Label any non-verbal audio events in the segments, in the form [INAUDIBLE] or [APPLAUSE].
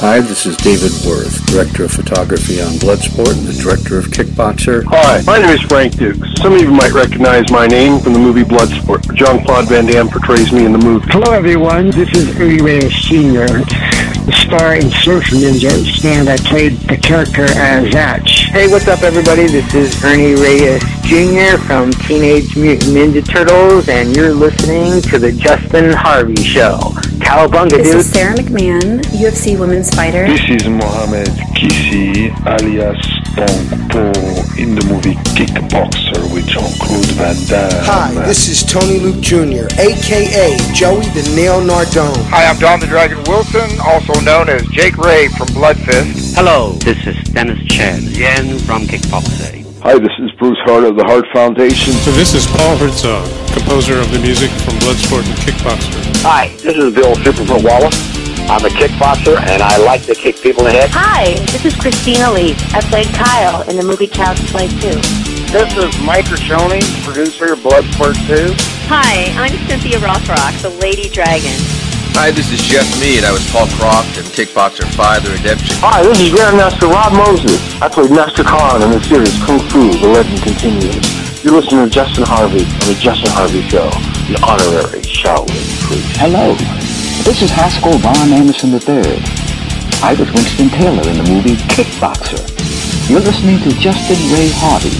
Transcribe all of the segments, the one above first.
Hi, this is David Worth, Director of Photography on Bloodsport and the Director of Kickboxer. Hi, my name is Frank Dux. Some of you might recognize my name from the movie Bloodsport. Jean-Claude Van Damme portrays me in the movie. Hello, everyone. This is Ernie Reyes Sr., the star in Surf Ninja, and I played the character as Zatch. Hey, what's up, everybody? This is Ernie Reyes Jr. from Teenage Mutant Ninja Turtles, and you're listening to The Justin Harvey Show. Cowabunga, This dude. is Sarah McMann, UFC women's fighter. This is Mohamed Qissi, alias Tong Po, in the movie Kickboxer with Jean-Claude Van Damme. Hi, this is Tony Luke Jr., aka Joey the Nail Nardone. Hi, I'm Don the Dragon Wilson, also known as Jake Ray from Bloodfist. Hello, this is Dennis Chen, Yen from Kickboxer. Hi, this is Bruce Hart of the Hart Foundation. So this is Paul Herzog, composer of the music from Bloodsport and Kickboxer. Hi, this is Bill Superfoot Wallace. I'm a kickboxer and I like to kick people in the head. Hi, this is Christine Elise. I played Kyle in the movie Child's Play 2. This is Mike Riccioni, producer of Bloodsport 2. Hi, I'm Cynthia Rothrock, the Lady Dragon. Hi, this is Jeff Mead. I was Paul Croft in Kickboxer 5 The Redemption. Hi, this is Grandmaster Rob Moses. I played Master Kwan in the series Kung Fu, The Legend Continues. You're listening to Justin Harvey on The Justin Harvey Show, the honorary Shaolin priest. Hello, this is Haskell Von Anderson III. I was Winston Taylor in the movie Kickboxer. You're listening to Justin Ray Harvey.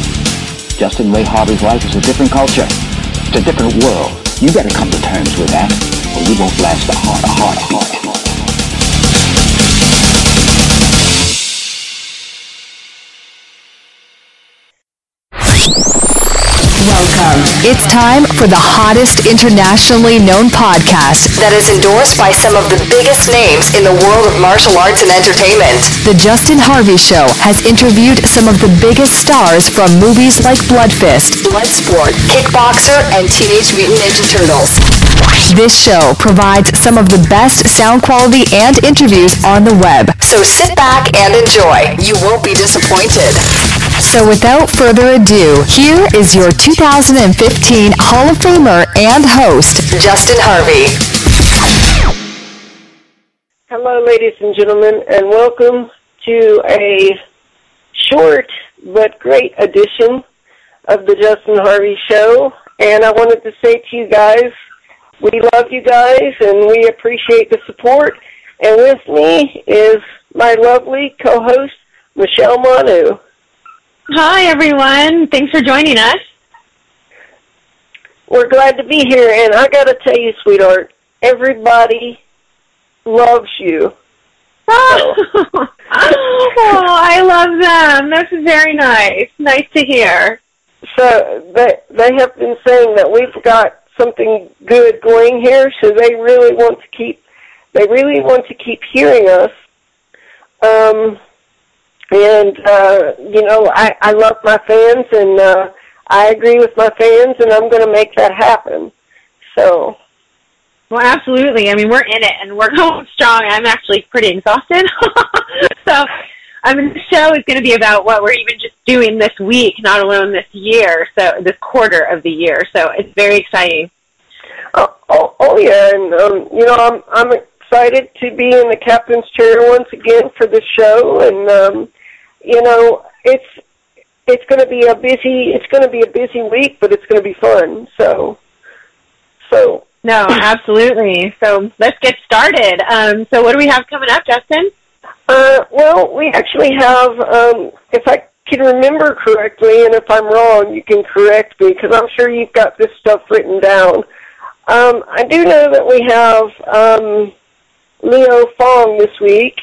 Justin Ray Harvey's life is a different culture. It's a different world. You better come to terms with that, or you won't last a heart, a heart, a heart. Welcome. It's time for the hottest internationally known podcast that is endorsed by some of the biggest names in the world of martial arts and entertainment. The Justin Harvey Show has interviewed some of the biggest stars from movies like Bloodfist, Bloodsport, Kickboxer, and Teenage Mutant Ninja Turtles. This show provides some of the best sound quality and interviews on the web. So sit back and enjoy. You won't be disappointed. So without further ado, here is your 2015 Hall of Famer and host, Justin Harvey. Hello, ladies and gentlemen, and welcome to a short but great edition of the Justin Harvey Show. And I wanted to say to you guys, we love you guys and we appreciate the support. And with me is my lovely co-host, Michelle Manu. Hi, everyone. Thanks for joining us. We're glad to be here, and I got to tell you, sweetheart, everybody loves you. [LAUGHS] Oh, oh, I love them. That's very nice. Nice to hear. So they they have been saying that we've got something good going here, so they really want to keep they really want to keep hearing us. Um, and uh, you know, I I love my fans, and uh, I agree with my fans, and I'm going to make that happen. So. Well, absolutely. I mean, we're in it, and we're [LAUGHS] going strong. I'm actually pretty exhausted. [LAUGHS] so, I mean, the show is going to be about what we're even just doing this week, not alone this year, so this quarter of the year. So it's very exciting. Oh, oh, oh yeah, and um, you know, I'm I'm excited to be in the captain's chair once again for the show, and um, you know, it's it's going to be a busy it's going to be a busy week, but it's going to be fun. So, so no, absolutely. So let's get started. Um, so what do we have coming up, Justin? Uh, well, we actually have, um, if I can remember correctly, and if I'm wrong, you can correct me because I'm sure you've got this stuff written down. Um, I do know that we have um, Leo Fong this week,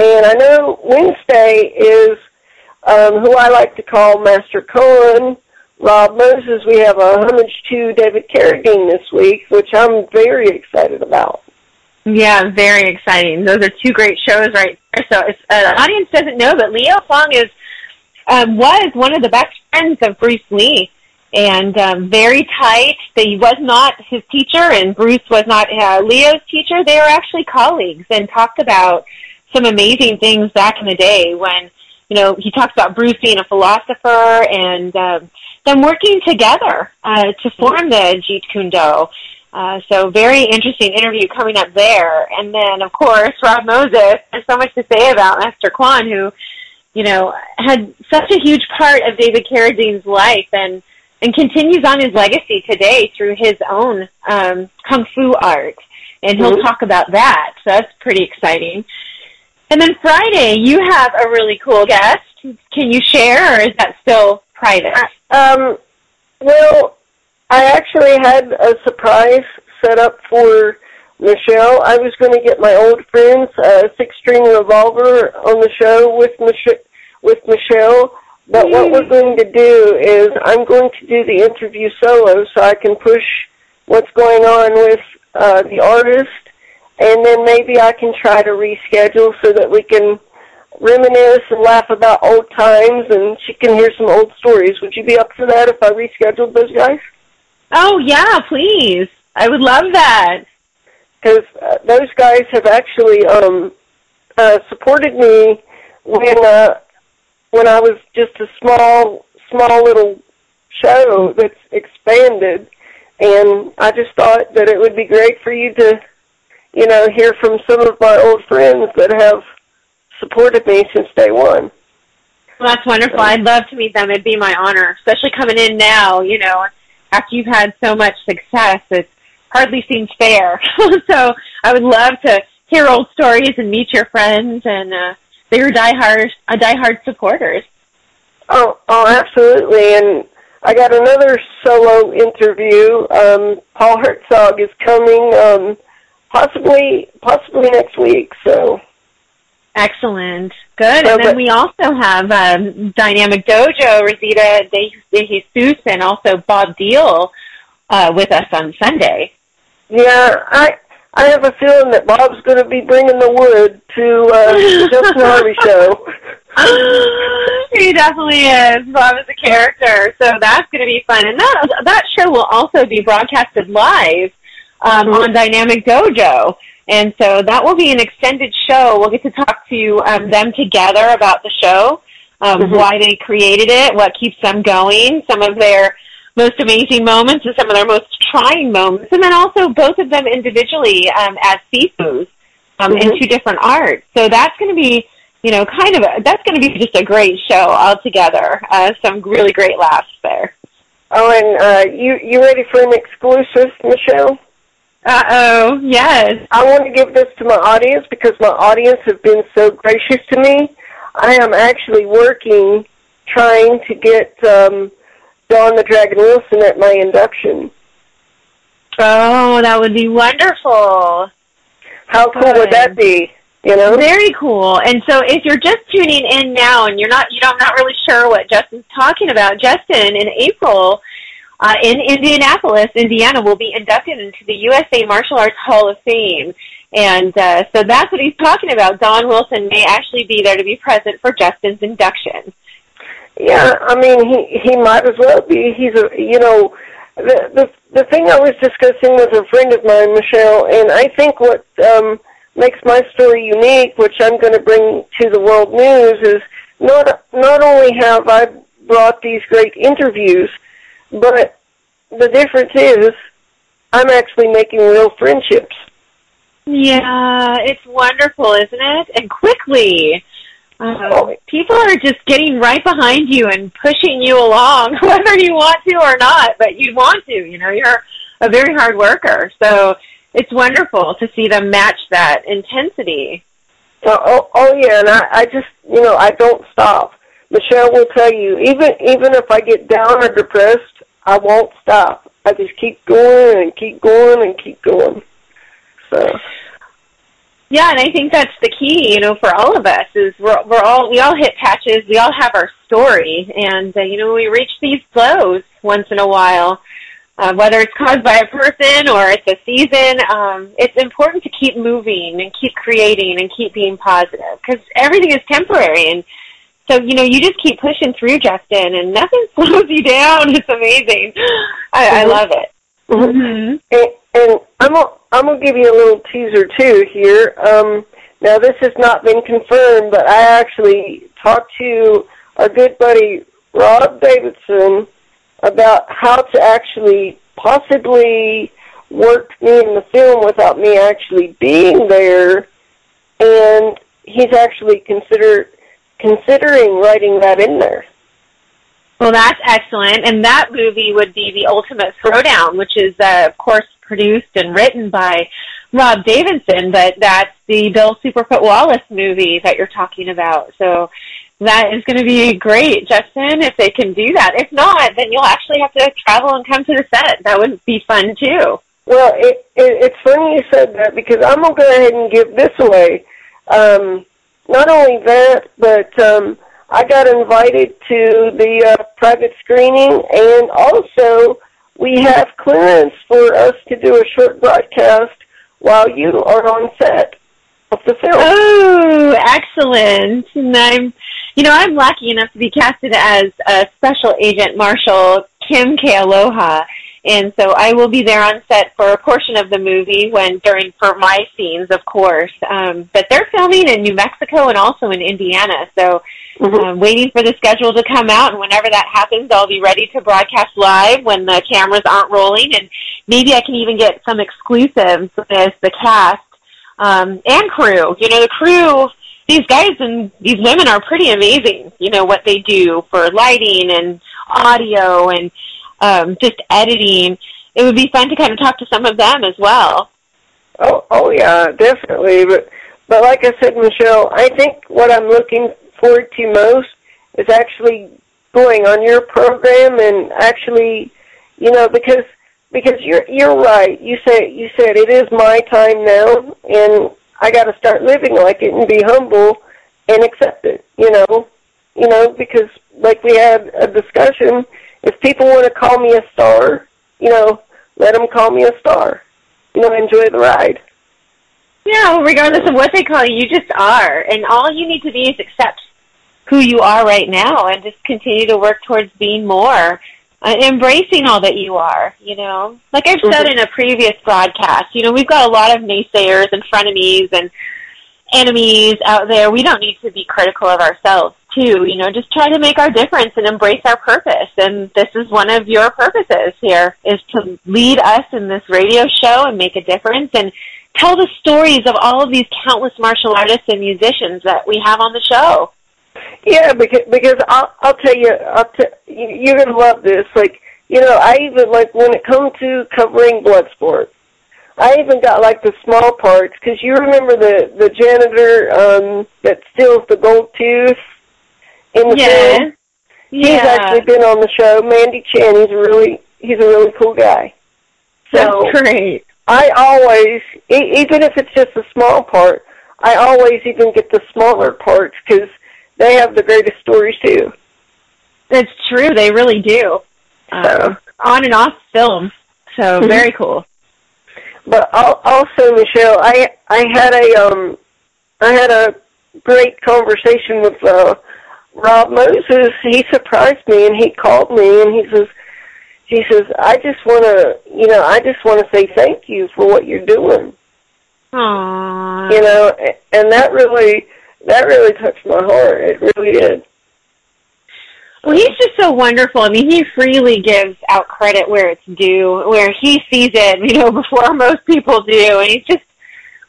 and I know Wednesday is um, who I like to call Master Kwan. Rob Moses, we have a homage to David Carradine this week, which I'm very excited about. Yeah, very exciting. Those are two great shows right there. So if uh, audience doesn't know, but Leo Fong is um, was one of the best friends of Bruce Lee, and um, very tight. He was not his teacher, and Bruce was not uh, Leo's teacher. They were actually colleagues, and talked about some amazing things back in the day when you know he talks about Bruce being a philosopher and. Um, them working together uh, to form the Jeet Kune Do. Uh, so very interesting interview coming up there. And then, of course, Rob Moses. There's so much to say about Master Kwan, who, you know, had such a huge part of David Carradine's life and and continues on his legacy today through his own um, kung fu art. And he'll Mhm. talk about that. So that's pretty exciting. And then Friday, you have a really cool guest. Can you share, or is that still private? Um, well, I actually had a surprise set up for Michelle. I was going to get my old friends, uh, Six String Revolver, on the show with Mich- with Michelle. But what we're going to do is I'm going to do the interview solo, so I can push what's going on with uh, the artist, and then maybe I can try to reschedule so that we can reminisce and laugh about old times, and she can hear some old stories. Would you be up for that if I rescheduled those guys? Oh yeah, please. I would love that. Because uh, those guys have actually um, uh, supported me when uh, when I was just a small small little show that's expanded, and I just thought that it would be great for you to, you know, hear from some of my old friends that have supported me since day one. Well, that's wonderful. I'd love to meet them. It'd be my honor, especially coming in now. You know, after you've had so much success, it hardly seems fair. [LAUGHS] so I would love to hear old stories and meet your friends, and uh, they're diehard, uh, diehard supporters. Oh, oh, absolutely. And I got another solo interview. Um, Paul Herzog is coming, um, possibly, possibly next week. So Excellent. Good. So, and then but- we also have um, Dynamic Dojo, Rosita De, De Jesus, and also Bob Deal uh, with us on Sunday. yeah, I I have a feeling that Bob's going to be bringing the wood to uh, the Justin Harvey show. [LAUGHS] he definitely is. Bob is a character, so that's going to be fun. And that that show will also be broadcasted live um, on Dynamic Dojo, and so that will be an extended show. We'll get to talk to um, them together about the show, um, Mhm. why they created it, what keeps them going, some of their most amazing moments, and some of their most trying moments, and then also both of them individually um, as Sifus um, in Mhm. two different arts. So that's going to be you know, kind of a, that's going to be just a great show altogether. Uh, some really great laughs there. Oh, and uh, you you ready for an exclusive, Michelle? Uh oh, yes. I want to give this to my audience because my audience have been so gracious to me. I am actually working, trying to get um, Don the Dragon Wilson at my induction. Oh, that would be wonderful. How cool would that be? You know, Very cool. And so, if you're just tuning in now and you're not, you know, I'm not really sure what Justin's talking about, Justin in April uh, in Indianapolis, Indiana, will be inducted into the USA Martial Arts Hall of Fame. And uh, so that's what he's talking about. Don Wilson may actually be there to be present for Justin's induction. Yeah, I mean, he he might as well be. He's a you know, the the the thing I was discussing with a friend of mine, Michelle, and I think what um makes my story unique, which I'm going to bring to the world news, is not not only have I brought these great interviews, but the difference is I'm actually making real friendships. Yeah, it's wonderful, isn't it? And quickly. Uh, people are just getting right behind you and pushing you along, [LAUGHS] whether you want to or not, but you want to. You know, you're a very hard worker. So it's wonderful to see them match that intensity. Oh, oh, oh yeah, and I, I just, you know, I don't stop. Michelle will tell you, even even if I get down or depressed, I won't stop. I just keep going and keep going and keep going. So, Yeah, and I think that's the key, you know, for all of us is we're we're all we all hit patches, we all have our story, and uh, you know we reach these lows once in a while, uh, whether it's caused by a person or it's a season. Um, it's important to keep moving and keep creating and keep being positive because everything is temporary, and so you know you just keep pushing through, Justin, and nothing [LAUGHS] slows you down. It's amazing. I, I Mhm. love it. and, and I'm gonna, I'm gonna give you a little teaser too here. Um, now this has not been confirmed, but I actually talked to our good buddy Rob Davidson about how to actually possibly work me in the film without me actually being there, and he's actually consider considering writing that in there. Well, that's excellent, and that movie would be the Ultimate Throwdown, which is, uh, of course, produced and written by Rob Davidson, but that's the Bill Superfoot Wallace movie that you're talking about. So that is going to be great, Justin, if they can do that. If not, then you'll actually have to travel and come to the set. That would be fun too. Well, it, it, it's funny you said that because I'm gonna go ahead and give this away. Um, not only that, but um, I got invited to the uh, private screening, and also we have clearance for us to do a short broadcast while you are on set of the film. Oh, excellent! And I'm, you know, I'm lucky enough to be casted as a Special Agent Marshal Kim Kealoha and so I will be there on set for a portion of the movie when during for my scenes, of course. Um, but they're filming in New Mexico and also in Indiana, so mm-hmm. um, waiting for the schedule to come out. And whenever that happens, I'll be ready to broadcast live when the cameras aren't rolling, and maybe I can even get some exclusives with the cast um, and crew. You know, the crew these guys and these women are pretty amazing. You know what they do for lighting and audio and um, just editing, it would be fun to kind of talk to some of them as well. Oh, oh yeah, definitely. But, but like I said, Michelle, I think what I'm looking forward to most is actually going on your program and actually, you know, because because you're you're right. You say you said it is my time now, and I got to start living like it and be humble and accept it. You know, you know, because like we had a discussion if people want to call me a star, you know, let them call me a star. You know, enjoy the ride. Yeah, well, regardless of what they call you, you just are. And all you need to be is accept who you are right now and just continue to work towards being more. Uh, embracing all that you are, you know. Like I've said mm-hmm. in a previous broadcast, you know, we've got a lot of naysayers and frenemies and enemies out there. We don't need to be critical of ourselves too. You know, just try to make our difference and embrace our purpose. And this is one of your purposes here is to lead us in this radio show and make a difference and tell the stories of all of these countless martial artists and musicians that we have on the show. Yeah, because because I'll I'll tell you I'll t- you're gonna love this. Like you know, I even like when it comes to covering Bloodsports. I even got like the small parts because you remember the the janitor um that steals the gold tooth in the yeah. film. Yeah. He's actually been on the show. Mandy Chan. He's a really he's a really cool guy. So That's great. I always, e- even if it's just a small part, I always even get the smaller parts because they have the greatest stories too. That's true. They really do. Uh, on and off film. So Mm-hmm. very cool. But al- also, Michelle, I I had a um I had a great conversation with uh, Rob Moses. He surprised me and he called me and he says he says I just want to you know I just want to say thank you for what you're doing. Aww. You know, and that really that really touched my heart. It really did. Well, he's just so wonderful. I mean, he freely gives out credit where it's due, where he sees it, you know, [LAUGHS] before most people do, and he's just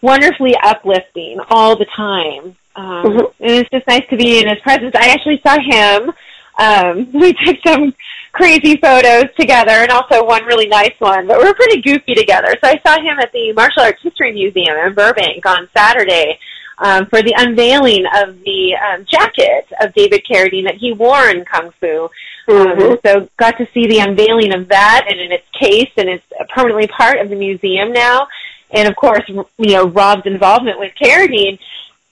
wonderfully uplifting all the time. Um, Mhm. And it's just nice to be in his presence. I actually saw him. Um, [LAUGHS] we took some crazy photos together, and also one really nice one. But we're pretty goofy together. So I saw him at the Martial Arts History Museum in Burbank on Saturday um, for the unveiling of the um, jacket of David Carradine that he wore in Kung Fu. Um, Mhm. so got to see the unveiling of that and in its case, and it's permanently part of the museum now. And of course, you know Rob's involvement with Carradine.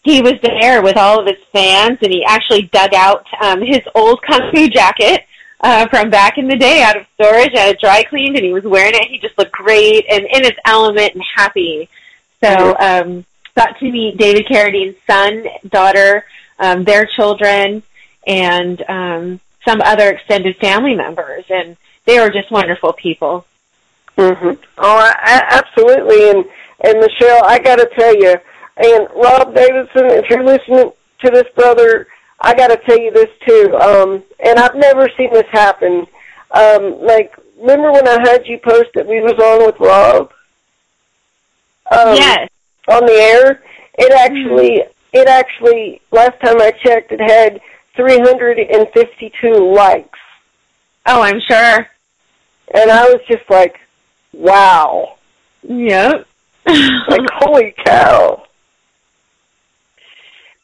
He was there with all of his fans, and he actually dug out um, his old Kung Fu jacket uh, from back in the day out of storage, uh, dry cleaned, and he was wearing it. He just looked great and in his element and happy. So um, got to meet David Carradine's son, daughter, um, their children, and um, some other extended family members, and they were just wonderful people. hmm Oh, I, I, absolutely. And and Michelle, I got to tell you, and Rob Davidson, if you're listening to this, brother, I got to tell you this too. Um, and I've never seen this happen. Um, like, remember when I had you post that we was on with Rob? um, yes. on the air. It actually, it actually, last time I checked, it had 352 likes. Oh, I'm sure. And I was just like, wow. Yep. like, holy cow.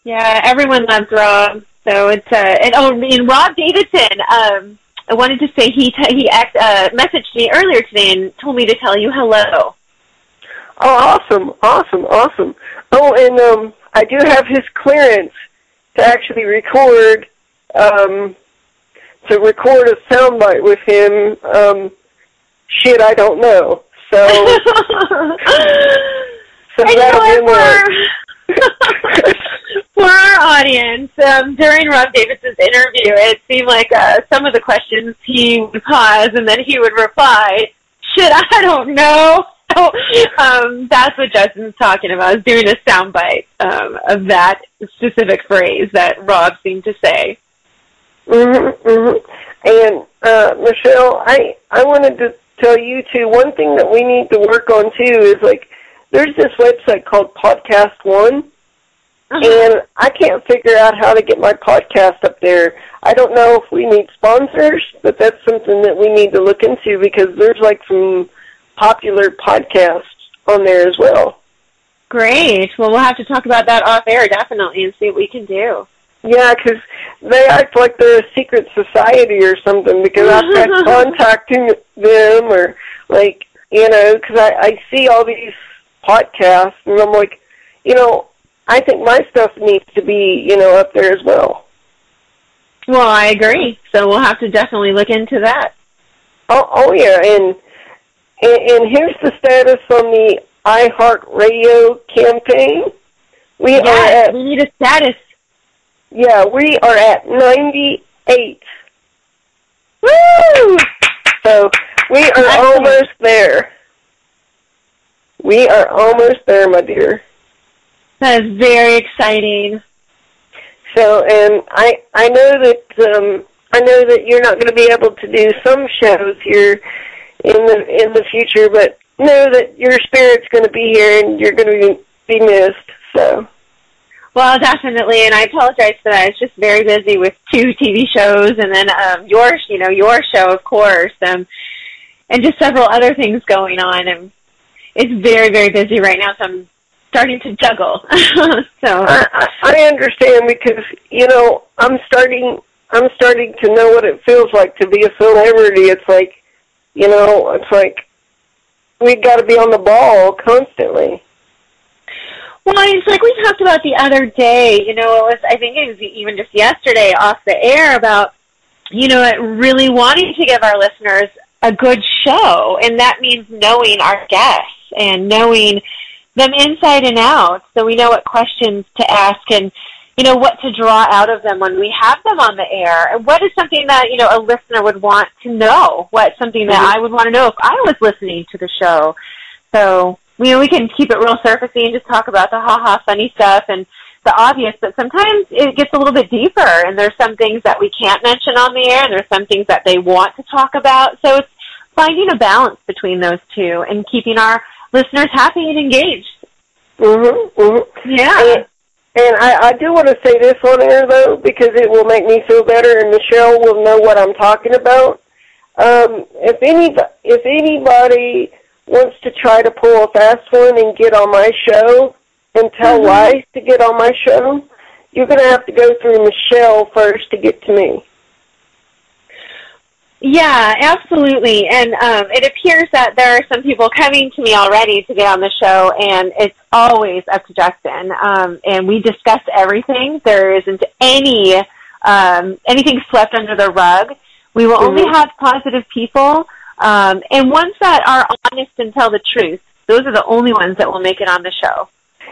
Yeah, everyone loves Rob. So it's uh, and oh, and Rob Davidson. Um, I wanted to say he t- he act, uh, messaged me earlier today and told me to tell you hello. Oh, awesome, awesome, awesome. Oh, and um, I do have his clearance to actually record, um, to record a soundbite with him. Um, shit, I don't know. So, [LAUGHS] so that'll be [LAUGHS] [LAUGHS] what, there. For our audience, um, during Rob Davidson's interview, it seemed like uh, some of the questions he would pause and then he would reply, "Shit, [LAUGHS] I don't know." So, um, that's what Justin's talking about. Is doing a soundbite um, of that specific phrase that Rob seemed to say. Mhm, mhm. And uh, Michelle, I I wanted to tell you too. One thing that we need to work on too is like there's this website called Podcast One, Uh-huh. and I can't figure out how to get my podcast up there. I don't know if we need sponsors, but that's something that we need to look into because there's like some popular podcasts on there as well. Great. Well, we'll have to talk about that off air definitely and see what we can do. Yeah, 'cause they act like they're a secret society or something. Because I've tried [LAUGHS] contacting them, or like you know, 'cause I I see all these podcasts, and I'm like, you know, I think my stuff needs to be you know up there as well. Well, I agree. So we'll have to definitely look into that. Oh, oh yeah, and, and and here's the status on the iHeartRadio campaign. We Yes, are at we need a status. yeah, we are at ninety eight. Woo! So we are Excellent. almost there. We are almost there, my dear. That is very exciting. So, and I I know that um, I know that you're not going to be able to do some shows here in the in the future, but know that your spirit's going to be here and you're going to be missed. So, Well, definitely, and I apologize for that. I was just very busy with two TV shows, and then um, your, you know, your show, of course, um, and just several other things going on. And it's very, very busy right now, so I'm starting to juggle. [LAUGHS] so I, I understand because you know I'm starting I'm starting to know what it feels like to be a celebrity. It's like you know it's like we got to be on the ball constantly. Well, it's like we talked about the other day. You know, it was I think it was even just yesterday off the air about you know really wanting to give our listeners a good show, and that means knowing our guests and knowing them inside and out, so we know what questions to ask and you know what to draw out of them when we have them on the air. And what is something that you know a listener would want to know? What's something that Mhm. I would want to know if I was listening to the show? So you know we can keep it real surfacey and just talk about the ha ha funny stuff and the obvious, but sometimes it gets a little bit deeper and there's some things that we can't mention on the air and there's some things that they want to talk about. So it's finding a balance between those two and keeping our listeners happy and engaged. Mhm. Mhm. Yeah. And, and I, I do want to say this on air though, because it will make me feel better, and Michelle will know what I'm talking about. Um, if any if anybody wants to try to pull a fast one and get on my show and tell Mhm. lies to get on my show, you're going to have to go through Michelle first to get to me. Yeah, absolutely. And um, it appears that there are some people coming to me already to get on the show, and it's always up to Justin. Um, and we discuss everything. There isn't any um, anything swept under the rug. We will only Mhm. have positive people, um, and ones that are honest and tell the truth. Those are the only ones that will make it on the show.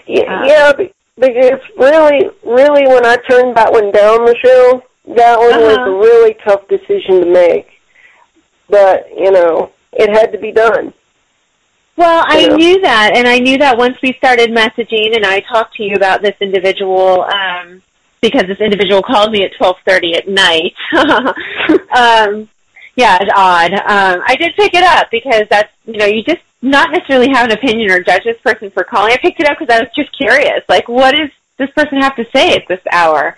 Yeah, Uh, yeah, because really, really, when I turned that one down, Michelle, that one was Uh-huh. a really tough decision to make. But you know, it had to be done. Well, I Yeah. knew that, and I knew that once we started messaging, and I talked to you about this individual um, because this individual called me at twelve thirty at night. [LAUGHS] um, yeah, it's odd. Um, I did pick it up because that's you know you just not necessarily have an opinion or judge this person for calling. I picked it up because I was just curious. Like, what does this person have to say at this hour?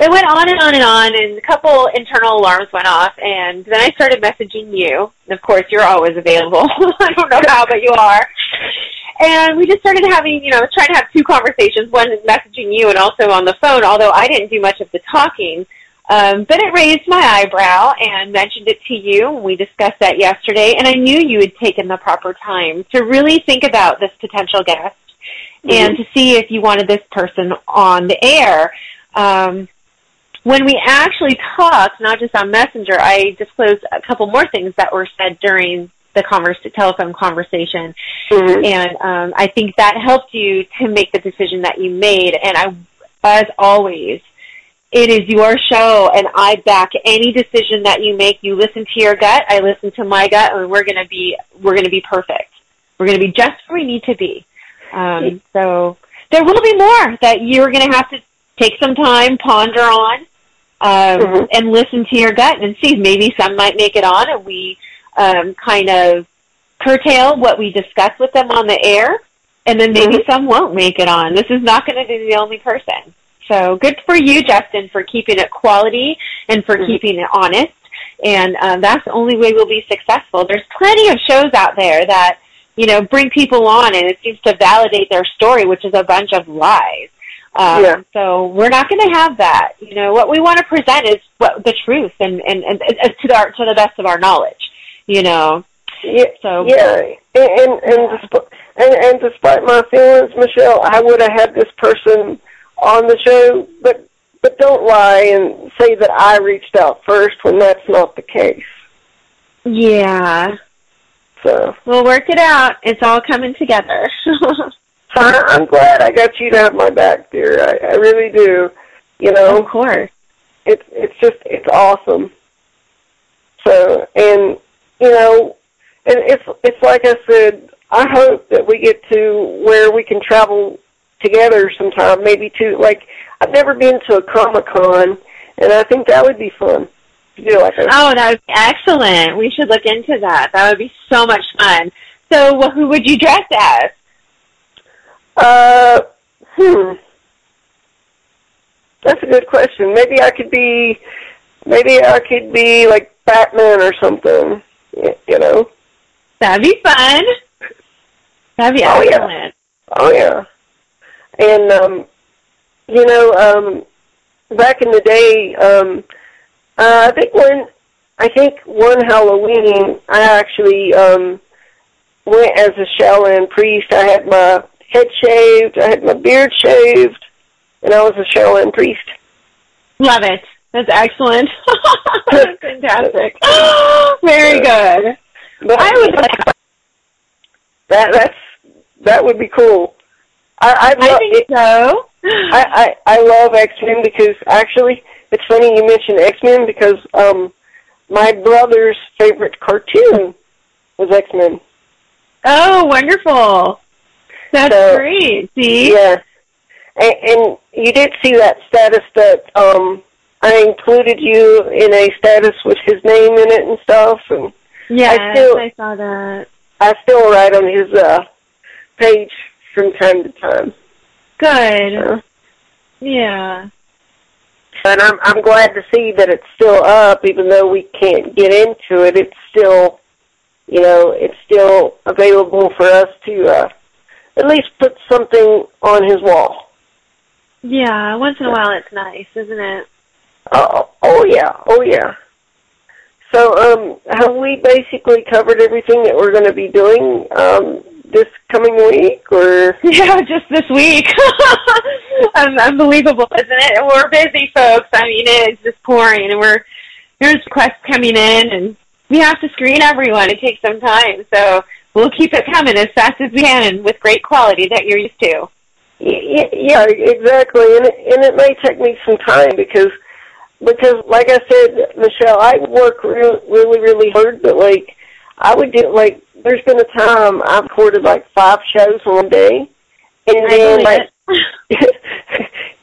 It went on and on and on, and a couple internal alarms went off, and then I started messaging you. And of course, you're always available. [LAUGHS] I don't know how, but you are. And we just started having, you know, trying to have two conversations, one messaging you and also on the phone, although I didn't do much of the talking. Um, but it raised my eyebrow and mentioned it to you. We discussed that yesterday, and I knew you had taken the proper time to really think about this potential guest mm-hmm. and to see if you wanted this person on the air. Um, when we actually talked, not just on Messenger, I disclosed a couple more things that were said during the converse, telephone conversation, mm-hmm. and um, I think that helped you to make the decision that you made. And I, as always, it is your show, and I back any decision that you make. You listen to your gut, I listen to my gut, and we're going to be we're going to be perfect. We're going to be just where we need to be. Um, so there will be more that you're going to have to take some time, ponder on, um, mm-hmm. and listen to your gut and see. Maybe some might make it on, and we um, kind of curtail what we discuss with them on the air, and then maybe mm-hmm. some won't make it on. This is not going to be the only person. So good for you, Justin, for keeping it quality and for mm-hmm. keeping it honest. And um, that's the only way we'll be successful. There's plenty of shows out there that you know bring people on, and it seems to validate their story, which is a bunch of lies. Um, yeah. So we're not going to have that. You know, what we want to present is what the truth and, and, and, and to, our, to the best of our knowledge. You know. Yeah. So yeah, and and and, despite, and, and despite my feelings, Michelle, I would have had this person on the show, but but don't lie and say that I reached out first when that's not the case. Yeah. So we'll work it out. It's all coming together. [LAUGHS] I'm glad I got you to have my back, dear. I, I really do. You know, of course. It's it's just it's awesome. So and you know, and it's it's like I said. I hope that we get to where we can travel together sometime, maybe to like I've never been to a Comic Con, and I think that would be fun. Like oh, that would be excellent. We should look into that. That would be so much fun. So, who would you dress as? Uh, hmm. That's a good question. Maybe I could be, maybe I could be like Batman or something. You know. That'd be fun. That'd be oh, excellent. Yeah. Oh yeah. And um, you know, um, back in the day, um, uh, I think one, I think one Halloween, I actually um, went as a Shaolin priest. I had my head shaved, I had my beard shaved, and I was a Shaolin priest. Love it. That's excellent. [LAUGHS] Fantastic. [LAUGHS] [GASPS] Very good. But I would that that's that would be cool. I, I, I think it, so. [LAUGHS] I, I I love X Men because actually it's funny you mentioned X Men because um my brother's favorite cartoon was X Men. Oh, wonderful! That's so, great. See, yeah, and, and you did see that status that um I included you in a status with his name in it and stuff, and yeah, I, still, I saw that. I still write on his uh page from time to time. Good. Uh, yeah. And I'm I'm glad to see that it's still up, even though we can't get into it. It's still, you know, it's still available for us to uh, at least put something on his wall. Yeah, once in a while it's nice, isn't it? Oh, oh yeah, oh yeah. So, um, have we basically covered everything that we're going to be doing um, this coming week or [LAUGHS] yeah just this week [LAUGHS] unbelievable isn't it we're busy folks i mean it's just pouring and we're there's requests coming in and we have to screen everyone it takes some time so we'll keep it coming as fast as we can and with great quality that you're used to. Yeah exactly. And it, and it may take me some time because because like i said michelle i work really really really hard but like i would do like there's been a time I've recorded like five shows one day, and then like, [LAUGHS]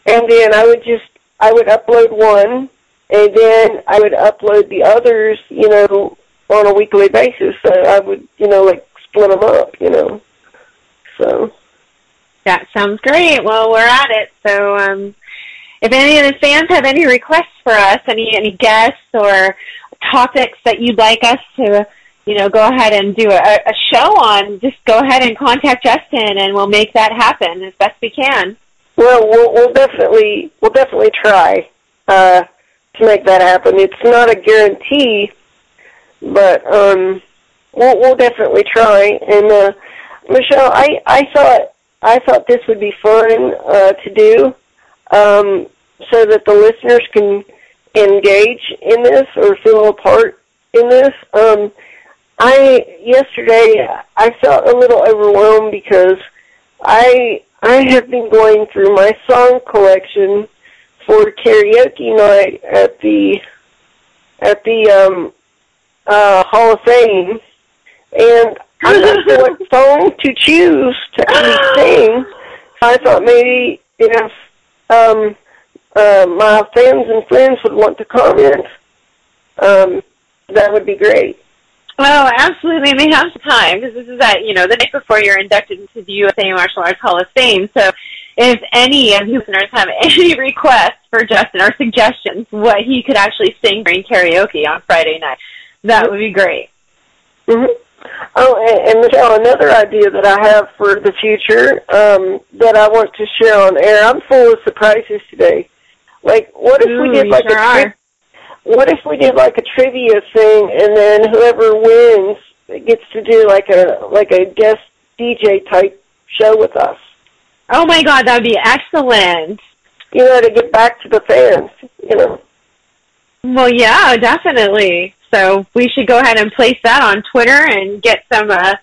and then I would just I would upload one, and then I would upload the others, you know, on a weekly basis. So I would, you know, like split them up, you know. So that sounds great. Well, we're at it. So, um, if any of the fans have any requests for us, any any guests or topics that you'd like us to, you know, go ahead and do a, a show on, just go ahead and contact Justin, and we'll make that happen as best we can. Well, we'll, we'll definitely we'll definitely try uh, to make that happen. It's not a guarantee, but um, we'll we'll definitely try. And uh, Michelle, I I thought I thought this would be fun uh, to do, um, so that the listeners can engage in this or feel a part in this. Um, I yesterday I felt a little overwhelmed because I I have been going through my song collection for karaoke night at the at the um uh Hall of Fame and I'm not sure what song to choose to actually sing. I thought maybe if um uh, my fans and friends would want to comment, um, that would be great. Oh, absolutely. And they have time because this is at, you know, the night before you're inducted into the USA Martial Arts Hall of Fame. So if any of you listeners have [LAUGHS] any requests for Justin or suggestions what he could actually sing during karaoke on Friday night, that would be great. Mm-hmm. Oh, and, and Michelle, another idea that I have for the future um, that I want to share on air. I'm full of surprises today. Like, what if Ooh, we did like sure a are. what if we did like a trivia thing, and then whoever wins gets to do like a like a guest DJ type show with us? Oh my God, that would be excellent. You know, to get back to the fans. You know. Well, yeah, definitely. So we should go ahead and place that on Twitter and get some uh,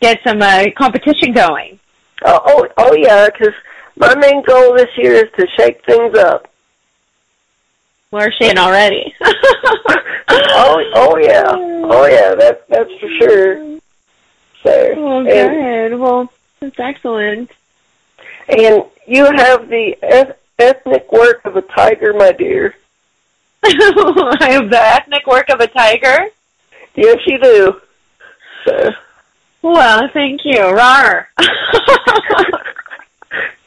get some uh, competition going. Oh, oh, oh yeah, because my main goal this year is to shake things up. We're shaking already. [LAUGHS] oh, oh yeah, oh yeah, that that's for sure. So, Oh, good. Well, that's excellent. and you have the eth- ethnic work of a tiger, my dear. [LAUGHS] I have the ethnic work of a tiger. Yes, you do. So, Well, thank you. Rar. [LAUGHS]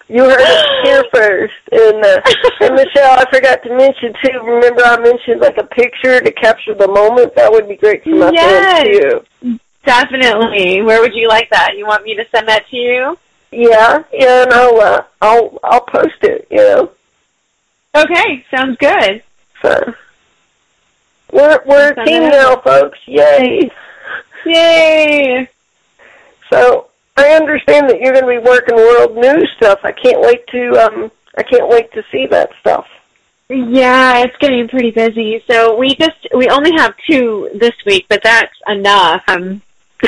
you heard it here first. And uh, and Michelle, I forgot to mention too. Remember, I mentioned like a picture to capture the moment. That would be great for my Yes. fans too. Definitely. Where would you like that? You want me to send that to you? Yeah, yeah, and I'll uh, I'll I'll post it. You know. Okay, sounds good. So we're we're a team now, folks. Yay! Yay! So I understand that you're going to be working world news stuff. I can't wait to um I can't wait to see that stuff. Yeah, it's getting pretty busy. So we just we only have two this week, but that's enough. Um [LAUGHS]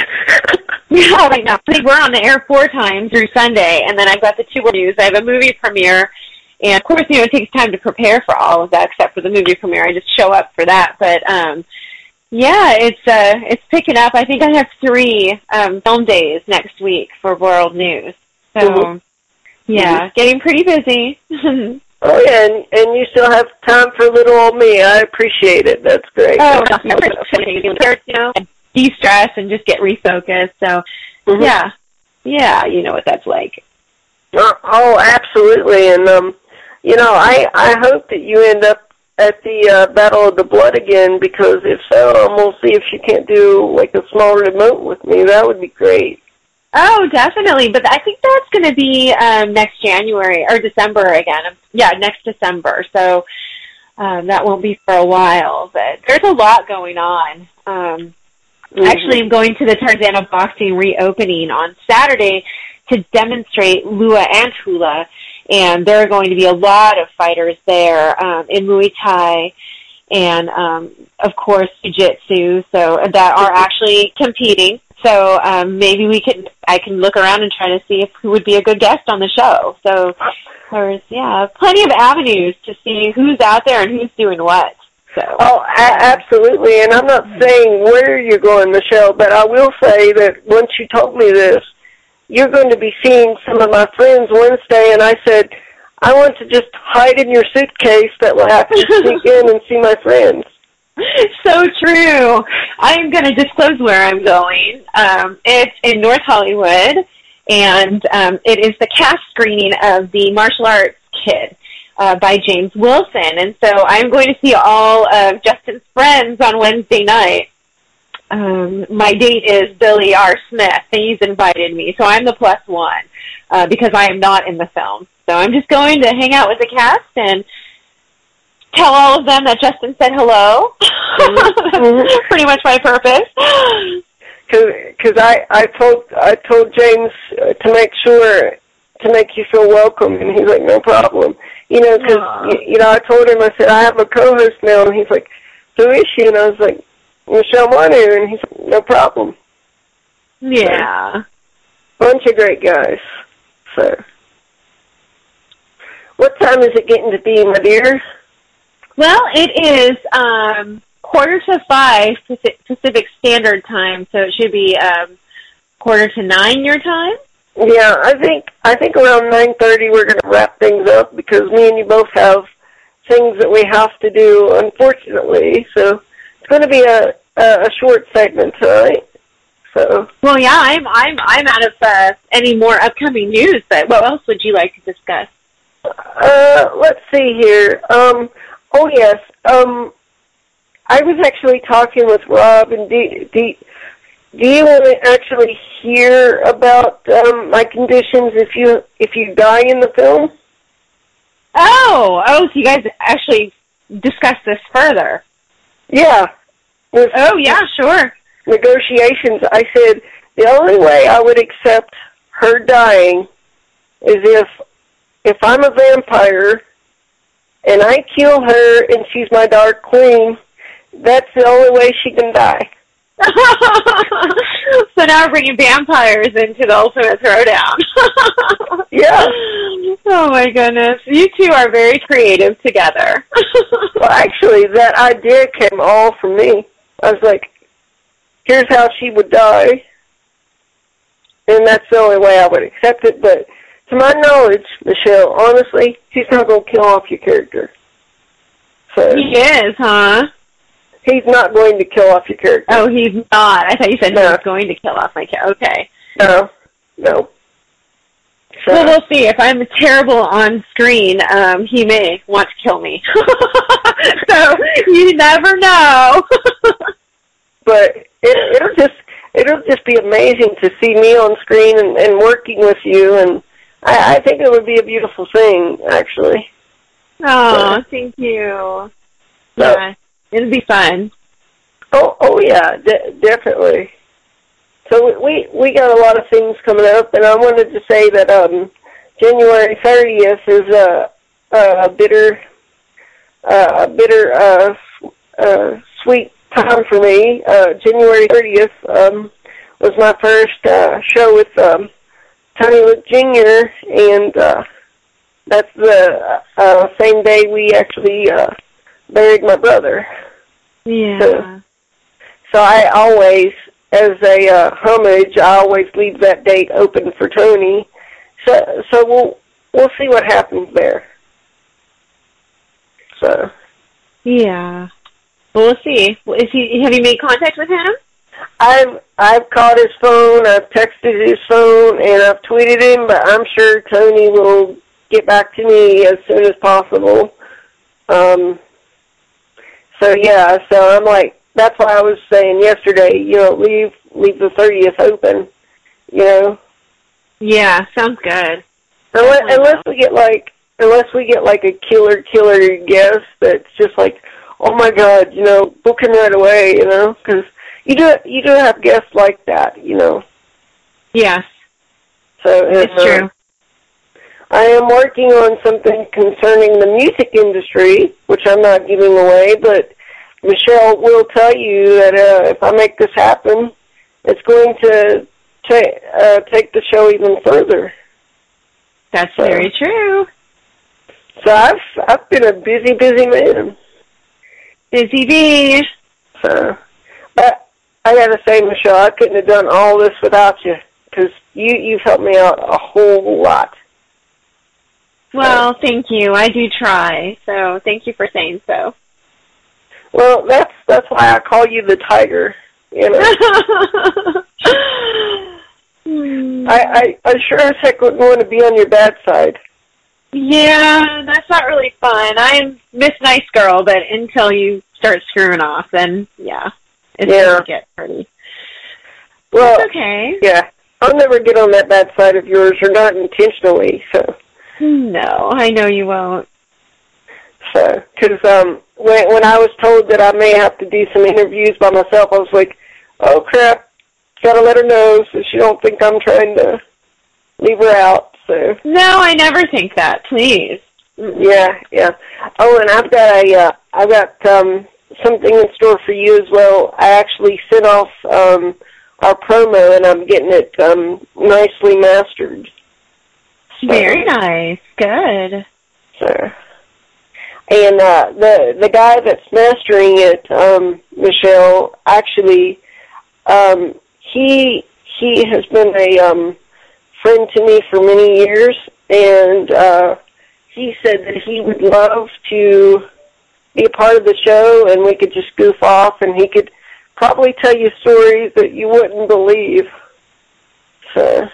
yeah, right now. I think we're on the air four times through Sunday and then I've got the two news. I have a movie premiere and of course, you know, it takes time to prepare for all of that except for the movie premiere. I just show up for that. But um yeah, it's uh it's picking up. I think I have three um film days next week for world news. So Mhm. yeah, getting pretty busy. [LAUGHS] Oh yeah, and and you still have time for little old me. I appreciate it. That's great. Oh, [LAUGHS] you know, de-stress and just get refocused. So, Mhm. yeah, yeah, you know what that's like. Oh, oh, absolutely. And um, you know, I I hope that you end up at the uh, Battle of the Blood again because if so, I'm gonna see if you can't do like a small remote with me. That would be great. Oh, definitely. But I think that's going to be um, next January or December again. Um, Yeah, next December. So um, that won't be for a while. But there's a lot going on. Um, Actually, I'm going to the Tarzana boxing reopening on Saturday to demonstrate Lua and Hula, and there are going to be a lot of fighters there um, in Muay Thai and, um, of course, Jiu-Jitsu. So that are actually competing. So um, maybe we can I can look around and try to see if who would be a good guest on the show. So there's yeah plenty of avenues to see who's out there and who's doing what. So Oh, absolutely. And I'm not saying where you're going, Michelle, but I will say that once you told me this, you're going to be seeing some of my friends Wednesday, and I said, I want to just hide in your suitcase that will I to [LAUGHS] sneak in and see my friends. so true. I'm going to disclose where I'm going. Um, it's in North Hollywood, and um, it is the cast screening of the martial arts kid uh, by James Wilson. And so I'm going to see all of Justin's friends on Wednesday night. Um, my date is Billy R. Smith, and he's invited me, so I'm the plus one uh, because I am not in the film. So I'm just going to hang out with the cast and tell all of them that Justin said hello. Mm-hmm. [LAUGHS] Pretty much my purpose. Because I I told I told James uh, to make sure to make you feel welcome, and he's like, no problem. You know, because you, you know, I told him I said I have a co-host now, and he's like, who is she? And I was like, Michelle Manu, and he's no problem. Yeah. So, bunch of great guys. So, what time is it getting to be, my dear? Well, it is um, quarter to five Pacific Standard Time, so it should be um, quarter to nine your time. Yeah, I think I think around nine thirty we're going to wrap things up because me and you both have things that we have to do, unfortunately. So it's going to be a a, a short segment tonight. So well, yeah, I'm I'm I'm out of uh, any more upcoming news. But what else would you like to discuss? Uh, let's see here. Um, oh yes. Um, I was actually talking with Rob, and do, do, do you want to actually hear about um, my conditions if you if you die in the film? Oh, oh, so you guys actually discussed this further? Yeah. With, oh yeah, sure. Negotiations. I said the only way I would accept her dying is if if I'm a vampire and I kill her and she's my dark queen. That's the only way she can die. [LAUGHS] so now we're bringing vampires into the ultimate throwdown. [LAUGHS] yeah. Oh my goodness. You two are very creative together. [LAUGHS] well, actually, that idea came all from me. I was like, here's how she would die. And that's the only way I would accept it. But to my knowledge, Michelle, honestly, he's not going to kill off your character. So He is, huh? He's not going to kill off your character. Oh, he's not. I thought you said no. he was going to kill off my character. Okay. No, no. So. Well, we'll see. If I'm terrible on screen, um, he may want to kill me. [LAUGHS] so you never know. [LAUGHS] but it, it'll just it'll just be amazing to see me on screen and, and working with you, and I, I think it would be a beautiful thing, actually. Oh, so, thank you. So, yeah. It'll be fun. Oh, oh yeah, de- definitely. So we we got a lot of things coming up, and I wanted to say that um, January 30th is a a bitter uh, a bitter uh, uh, sweet time for me. Uh, January 30th um, was my first uh, show with um, Tony Luke Jr. and uh, that's the uh, same day we actually uh, buried my brother. Yeah. So, so I always, as a uh, homage, I always leave that date open for Tony. So, so we'll we'll see what happens there. So. Yeah. Well, we'll see. Is he? Have you made contact with him? I've I've called his phone, I've texted his phone, and I've tweeted him. But I'm sure Tony will get back to me as soon as possible. Um, so yeah, so I'm like, that's why I was saying yesterday, you know, leave leave the thirtieth open, you know. Yeah, sounds good. Unless, unless we get like, unless we get like a killer killer guest that's just like, oh my god, you know, book him right away, you know, because you do you do have guests like that, you know. Yes. So it's uh, true. I am working on something concerning the music industry, which I'm not giving away, but Michelle will tell you that uh, if I make this happen, it's going to ta- uh, take the show even further. That's so, very true. So I've I've been a busy, busy man. Busy bee. So, but I gotta say, Michelle, I couldn't have done all this without you because you you've helped me out a whole lot. Well, thank you. I do try. So thank you for saying so. Well, that's that's why I call you the tiger. You know. [LAUGHS] I, I I sure as heck wouldn't want to be on your bad side. Yeah, that's not really fun. I'm Miss Nice Girl, but until you start screwing off, then yeah, it's Yeah. gonna get pretty. Well, It's okay. yeah, I'll never get on that bad side of yours, or not intentionally. So, No, I know you won't. So because um, when when I was told that I may have to do some interviews by myself, I was like, oh crap, gotta let her know so she don't think I'm trying to leave her out. So. No, I never think that. Please. Yeah, yeah. Oh, and I've got a, uh, I've got um, something in store for you as well. I actually sent off um, our promo, and I'm getting it um, nicely mastered. So- Very nice. Good. So, and uh, the the guy that's mastering it, um, Michelle, actually, um, he he has been a um, friend to me for many years, and uh, he said that he would love to be a part of the show, and we could just goof off, and he could probably tell you stories that you wouldn't believe. So.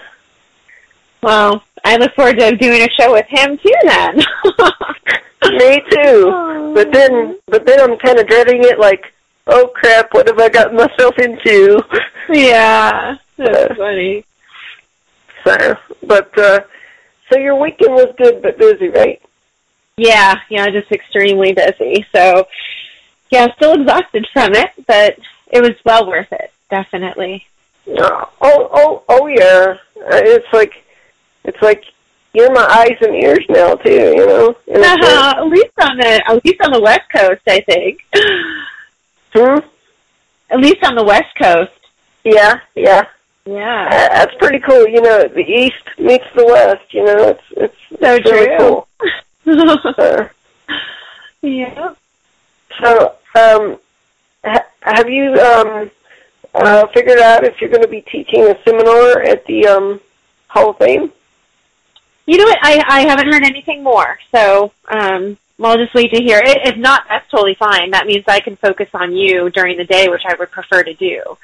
Well, I look forward to doing a show with him too. Then. [LAUGHS] Me too. But then, but then I'm kind of dreading it. Like, oh crap, what have I gotten myself into? [LAUGHS] yeah, that's funny. So, but uh, so your weekend was good but busy, right? Yeah, yeah, just extremely busy. So, yeah, still exhausted from it, but it was well worth it. Definitely. Oh, oh, oh, oh yeah. Uh, It's like, it's like you're my eyes and ears now too. You know. [LAUGHS] Sense. at least on the at least on the West Coast, I think. Hmm. At least on the West Coast. Yeah, yeah. Yeah. Uh, that's pretty cool. You know, the East meets the West. You know, it's it's, So it's really true. cool. So, [LAUGHS] yeah. So, um, ha- have you um, uh, figured out if you're going to be teaching a seminar at the um, Hall of Fame? You know what? I I haven't heard anything more, so um, I'll just wait to hear. If not, that's totally fine. That means I can focus on you during the day, which I would prefer to do.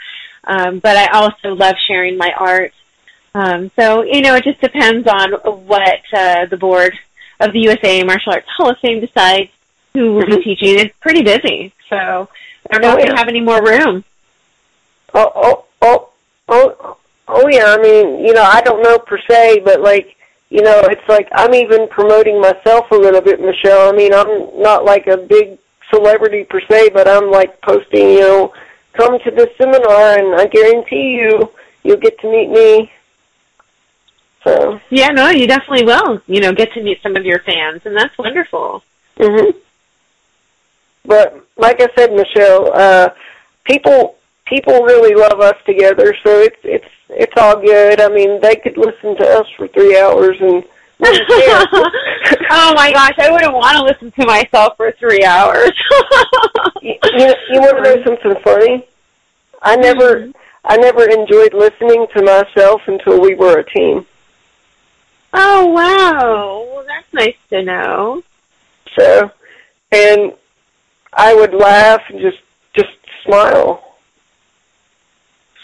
Um, but I also love sharing my art. Um, so you know, it just depends on what uh, the board of the USA Martial Arts Hall of Fame decides who will be teaching. It's pretty busy, so I don't know Oh, if we have any more room. Oh, oh, oh, oh, oh, yeah. I mean, you know, I don't know per se, but like, you know, it's like I'm even promoting myself a little bit, Michelle. I mean, I'm not like a big celebrity per se, but I'm like posting, you know, come to this seminar, and I guarantee you, you'll get to meet me. So. Yeah, no, you definitely will. You know, get to meet some of your fans, and that's wonderful. hmm But like I said, Michelle, uh, people people really love us together, so it's it's it's all good. I mean, they could listen to us for three hours and. [LAUGHS] oh my gosh, I wouldn't want to listen to myself for three hours. [LAUGHS] you, you, you want to know something funny? I never mm-hmm. I never enjoyed listening to myself until we were a team. oh wow, well that's nice to know. So, and I would laugh and just just smile.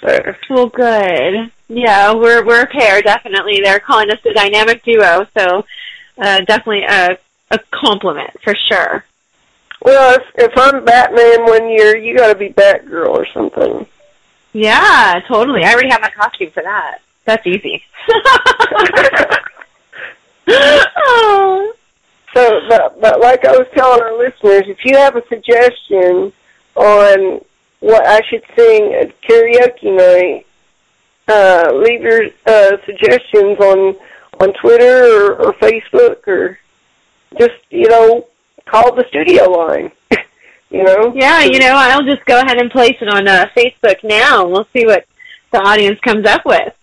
Well, good. Yeah, we're we're a pair, definitely. They're calling us the dynamic duo, so uh, definitely a a compliment for sure. Well, if if I'm Batman one year, you got to be Batgirl or something. Yeah, totally. I already have my costume for that. That's easy. oh. [LAUGHS] So, but but like I was telling our listeners, if you have a suggestion on what I should sing at karaoke night, uh, leave your uh, suggestions on on Twitter or, or Facebook or just you know call the studio line. [LAUGHS] you know. Yeah, you know, I'll just go ahead and place it on uh, Facebook now. and We'll see what the audience comes up with.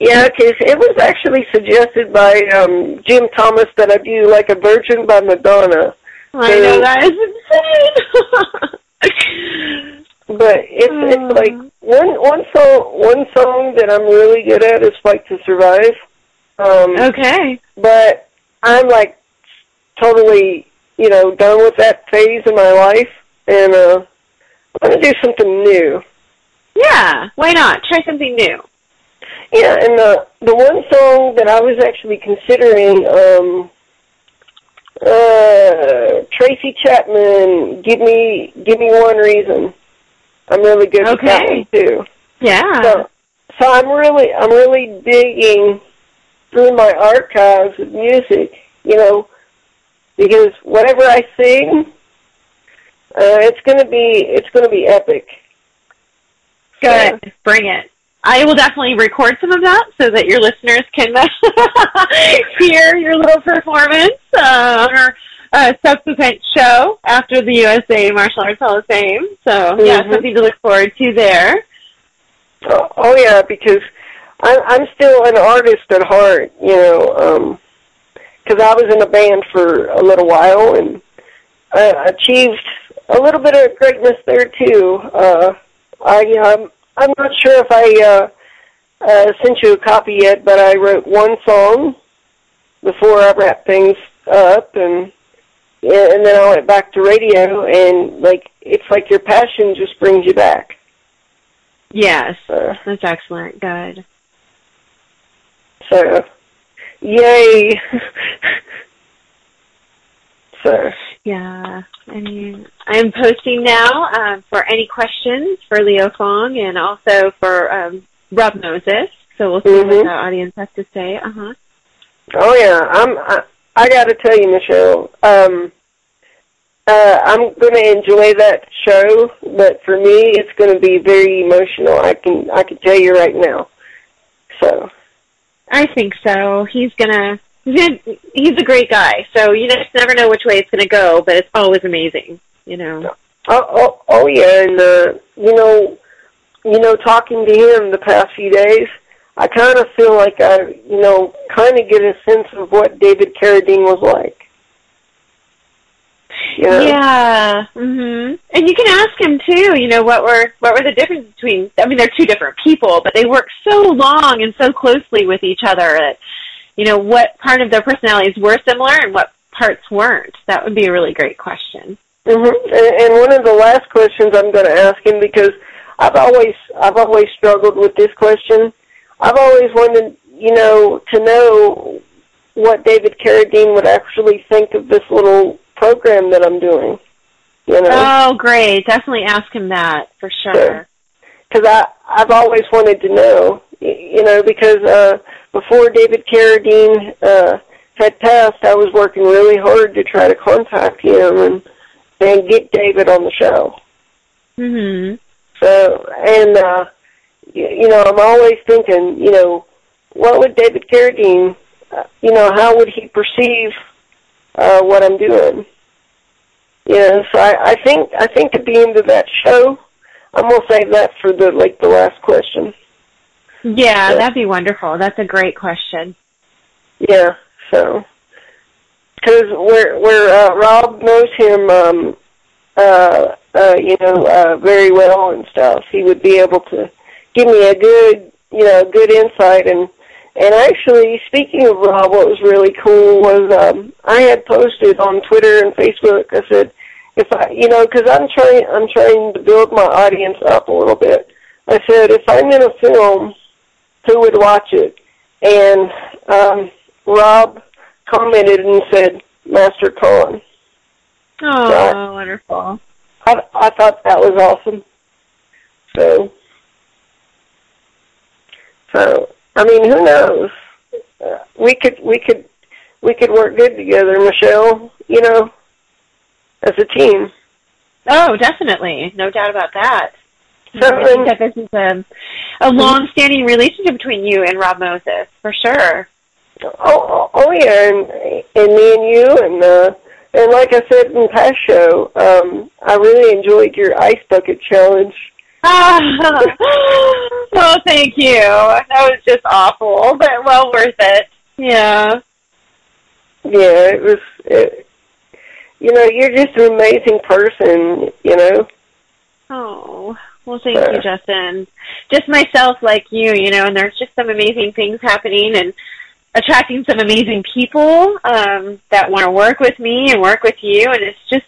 Yeah, 'cause it was actually suggested by um Jim Thomas that I do like a Virgin by Madonna. I So- know that is insane. [LAUGHS] But it's it's like one one song one song that I'm really good at is Fight to Survive. Um okay. But I'm like totally, you know, done with that phase of my life. and uh, I'm gonna do something new. Yeah, why not? Try something new. Yeah, and the the one song that I was actually considering, um, uh, Tracy Chapman, give me give me one reason. I'm really good with that Okay. one too. Yeah. So, so I'm really I'm really digging through my archives of music, you know, because whatever I sing, uh, it's gonna be it's gonna be epic. Good. Bring it. I will definitely record some of that so that your listeners can [LAUGHS] hear your little performance uh, on our uh, subsequent show after the USA Martial Arts Hall of Fame. So, yeah, Mhm. something to look forward to there. Oh, oh yeah, because I'm I'm still an artist at heart, you know, because I was in a band for a little while and I achieved a little bit of greatness there too. Uh, I um, I'm not sure if I uh, uh, sent you a copy yet, but I wrote one song before I wrapped things up, and and then I went back to radio, and like it's like your passion just brings you back. Yes. Uh, That's excellent. Good. So, yay! [LAUGHS] so, Yeah, I mean, I'm posting now um, for any questions for Leo Fong and also for um, Rob Moses. So we'll see Mhm. what the audience has to say. Uh huh. oh yeah, I'm. I, I got to tell you, Michelle. Um, uh, I'm going to enjoy that show, but for me, it's going to be very emotional. I can I can tell you right now. So, I think so. He's gonna. He's a great guy. So you just never know which way it's gonna go, but it's always amazing. You know. oh oh, oh yeah, and uh, you know, you know, talking to him the past few days, I kind of feel like I, you know, kind of get a sense of what David Carradine was like. You know? Yeah. Mhm. And you can ask him too. You know what were what were the differences between? I mean, they're two different people, but they work so long and so closely with each other that you know what part of their personalities were similar and what parts weren't. That would be a really great question. hmm And, and one of the last questions I'm going to ask him because I've always I've always struggled with this question. I've always wanted, you know, to know what David Carradine would actually think of this little program that I'm doing. You know, Oh, great! Definitely ask him that for sure. because I I've always wanted to know, you know, because uh, before David Carradine uh, had passed, I was working really hard to try to contact him and and get David on the show. Mhm. So, and, uh, you, you know, I'm always thinking, you know, what would David Carradine, uh, you know, how would he perceive uh, what I'm doing? You know, so I, I think, I think at the end of that show, I'm gonna save that for the like the last question. Yeah, Yeah. that'd be wonderful. That's a great question. Yeah, so because where where uh, Rob knows him, um, uh, uh, you know, uh, very well and stuff, he would be able to give me a good, you know, good insight. And and actually, speaking of Rob, what was really cool was um, I had posted on Twitter and Facebook. I said, if I, you know, because I'm trying, I'm trying to build my audience up a little bit. I said, if I'm in a film, who would watch it? And um, Rob commented and said, Master Khan. Oh, Right. wonderful. I, I thought that was awesome. So, so I mean, who knows? Uh, we could, we could, we could work good together, Michelle. You know, as a team. Oh, definitely. No doubt about that. So, I think that this is a, a long-standing relationship between you and Rob Moses, for sure. Oh, oh, oh yeah, and and me and you, and uh, and like I said in the past show, um, I really enjoyed your ice bucket challenge. Ah, [LAUGHS] well, thank you. That was just awful, but well worth it. Yeah. Yeah, it was. It, you know, you're just an amazing person. You know. Oh, well, thank you, Justin. Just myself, like you, you know, and there's just some amazing things happening and attracting some amazing people um, that want to work with me and work with you, and it's just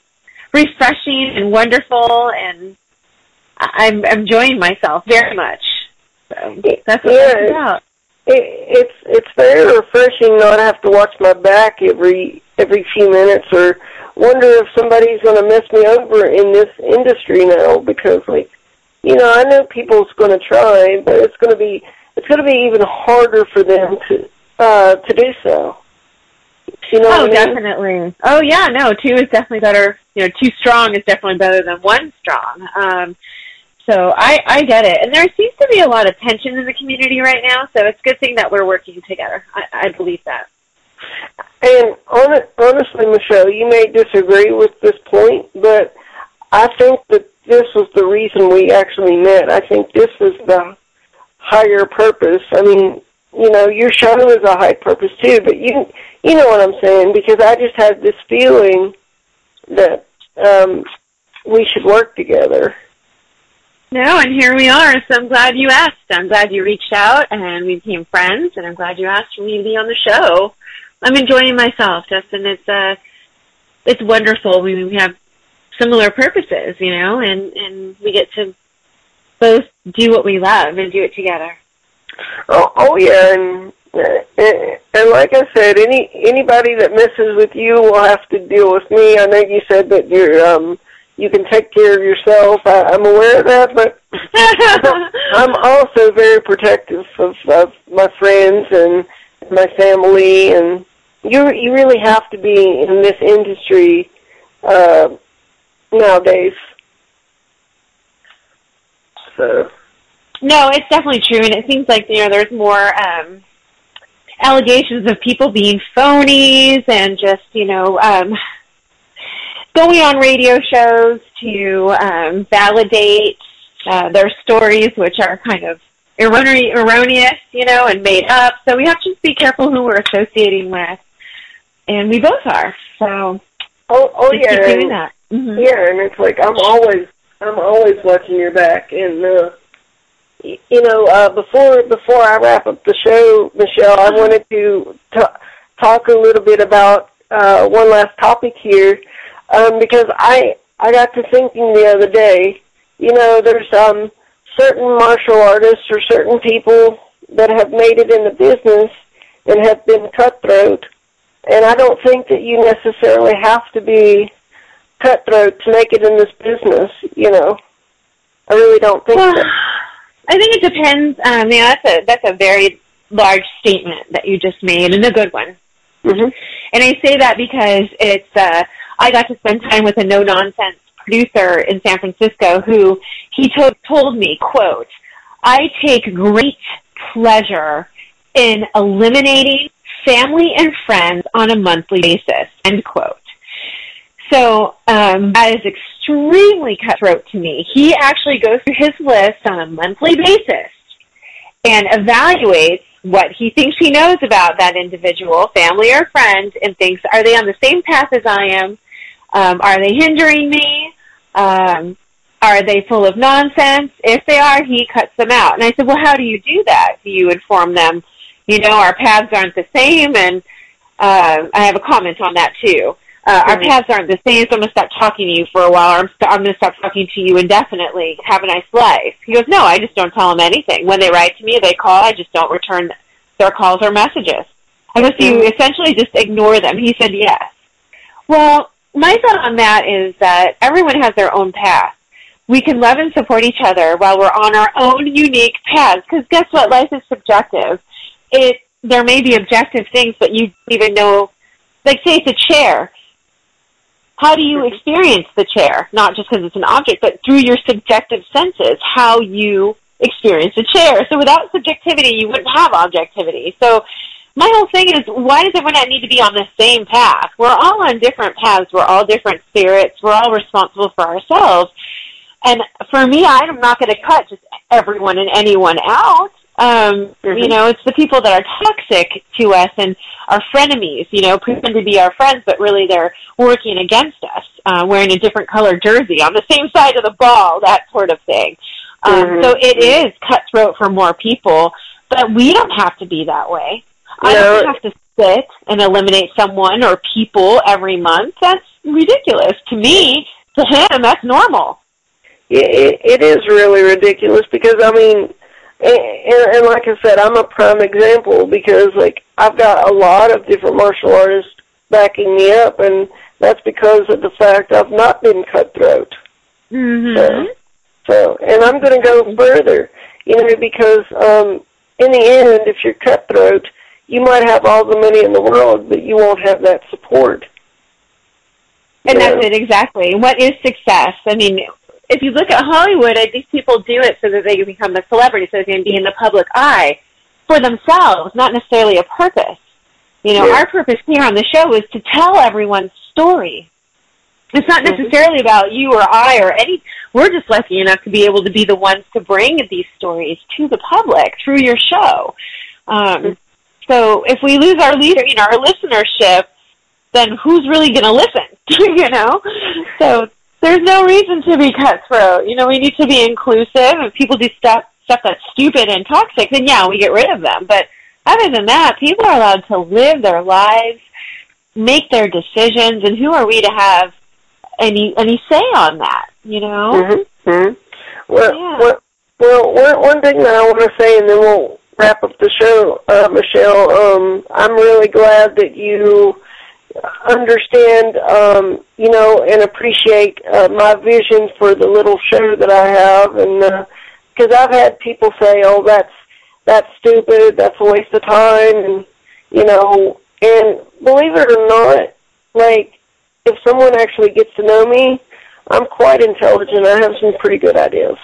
refreshing and wonderful, and I'm I'm enjoying myself very much. So that's what Yeah, it's about. It, it's it's very refreshing not have to watch my back every every few minutes or wonder if somebody's going to mess me over in this industry now because like you know I know people's going to try but it's going to be it's going to be even harder for them to uh to do so. You know oh, I mean? definitely. Oh, yeah. No, two is definitely better. You know, two strong is definitely better than one strong. Um, so I I get it, and there seems to be a lot of tension in the community right now. So it's a good thing that we're working together. I, I believe that. And hon- honestly, Michelle, you may disagree with this point, but I think that this was the reason we actually met. I think this is the higher purpose. I mean, you know, your show is a high purpose too, but you you know what I'm saying because I just had this feeling that um we should work together. No, and here we are. So I'm glad you asked. I'm glad you reached out, and we became friends. And I'm glad you asked for me to be on the show. I'm enjoying myself, Justin. It's uh, it's wonderful. We we have similar purposes, you know, and and we get to both do what we love and do it together. Oh, oh yeah, and, and and like I said, any anybody that messes with you will have to deal with me. I know you said that you're um you can take care of yourself. I, I'm aware of that, but [LAUGHS] I'm also very protective of, of my friends and my family, and you you really have to be in this industry uh, nowadays. So. No, it's definitely true, and it seems like you know there's more um, allegations of people being phonies and just you know um, going on radio shows to um, validate uh, their stories, which are kind of erroneous, erroneous, you know, and made up. So we have to just be careful who we're associating with, and we both are. So Oh, oh yeah, keep doing and- that. Mhm. Yeah, and it's like I'm always I'm always watching your back, and uh, y- you know uh, before before I wrap up the show, Michelle, I wanted to t- talk a little bit about uh, one last topic here um, because I I got to thinking the other day. You know, there's um, certain martial artists or certain people that have made it in the business and have been cutthroat, and I don't think that you necessarily have to be cutthroat to make it in this business. You know, I really don't think Well, that. I think it depends. Um, yeah, that's a that's a very large statement that you just made, and a good one. Mm-hmm. And I say that because it's uh, I got to spend time with a no nonsense producer in San Francisco who he to- told me, quote, I take great pleasure in eliminating family and friends on a monthly basis, end quote. So um, that is extremely cutthroat to me. He actually goes through his list on a monthly basis and evaluates what he thinks he knows about that individual, family or friend, and thinks, are they on the same path as I am? Um, are they hindering me? Um, are they full of nonsense? If they are, he cuts them out. And I said, well, how do you do that? Do you inform them, you know, our paths aren't the same? And uh, I have a comment on that too. Uh, our paths aren't the same, so I'm going to stop talking to you for a while, or I'm, st- I'm going to stop talking to you indefinitely. Have a nice life. He goes, no, I just don't tell them anything. When they write to me, they call, I just don't return their calls or messages. I guess you essentially just ignore them. He said, yes. Well, my thought on that is that everyone has their own path. We can love and support each other while we're on our own unique paths. Because guess what? Life is subjective. It there may be objective things, but you don't even know. Like say it's a chair. How do you mm-hmm. experience the chair? Not just because it's an object, but through your subjective senses, how you experience a chair. So without subjectivity, you wouldn't have objectivity. So my whole thing is, why does everyone need to be on the same path? We're all on different paths. We're all different spirits. We're all responsible for ourselves. And for me, I'm not going to cut just everyone and anyone out. Um, You know, it's the people that are toxic to us and are frenemies, you know, pretend to be our friends, but really they're working against us, uh, wearing a different color jersey on the [LAUGHS] same side of the ball, that sort of thing. Um, Mhm. So it is cutthroat for more people, but we don't have to be that way. I don't have to sit and eliminate someone or people every month. That's ridiculous to me. to him, that's normal. Yeah, it, it is really ridiculous because I mean, and, and like I said, I'm a prime example because like I've got a lot of different martial artists backing me up, and that's because of the fact I've not been cutthroat. Mm-hmm. So, so, and I'm going to go further, you know, because um, in the end, if you're cutthroat, you might have all the money in the world, but you won't have that support. And Yeah. that's it exactly. What is success? I mean, if you look at Hollywood, I think people do it so that they can become a celebrity, so they can be in the public eye for themselves, not necessarily a purpose. You know, Yeah. our purpose here on the show is to tell everyone's story. It's not Mm-hmm. necessarily about you or I or any. We're just lucky enough to be able to be the ones to bring these stories to the public through your show. Um, so if we lose our leader, you know, our listenership, then who's really going to listen? [LAUGHS] you know, so there's no reason to be cutthroat. You know, we need to be inclusive. If people do stuff stuff that's stupid and toxic, then yeah, we get rid of them. But other than that, people are allowed to live their lives, make their decisions, and who are we to have any any say on that? You know. Mm-hmm. hmm Well, well, well, one, one thing that I want to say, and then we'll wrap up the show, uh, Michelle. Um, I'm really glad that you understand, um, you know, and appreciate uh, my vision for the little show that I have, and because I've had people say, "Oh, that's that's stupid. That's a waste of time," and you know, and believe it or not, like if someone actually gets to know me, I'm quite intelligent. I have some pretty good ideas.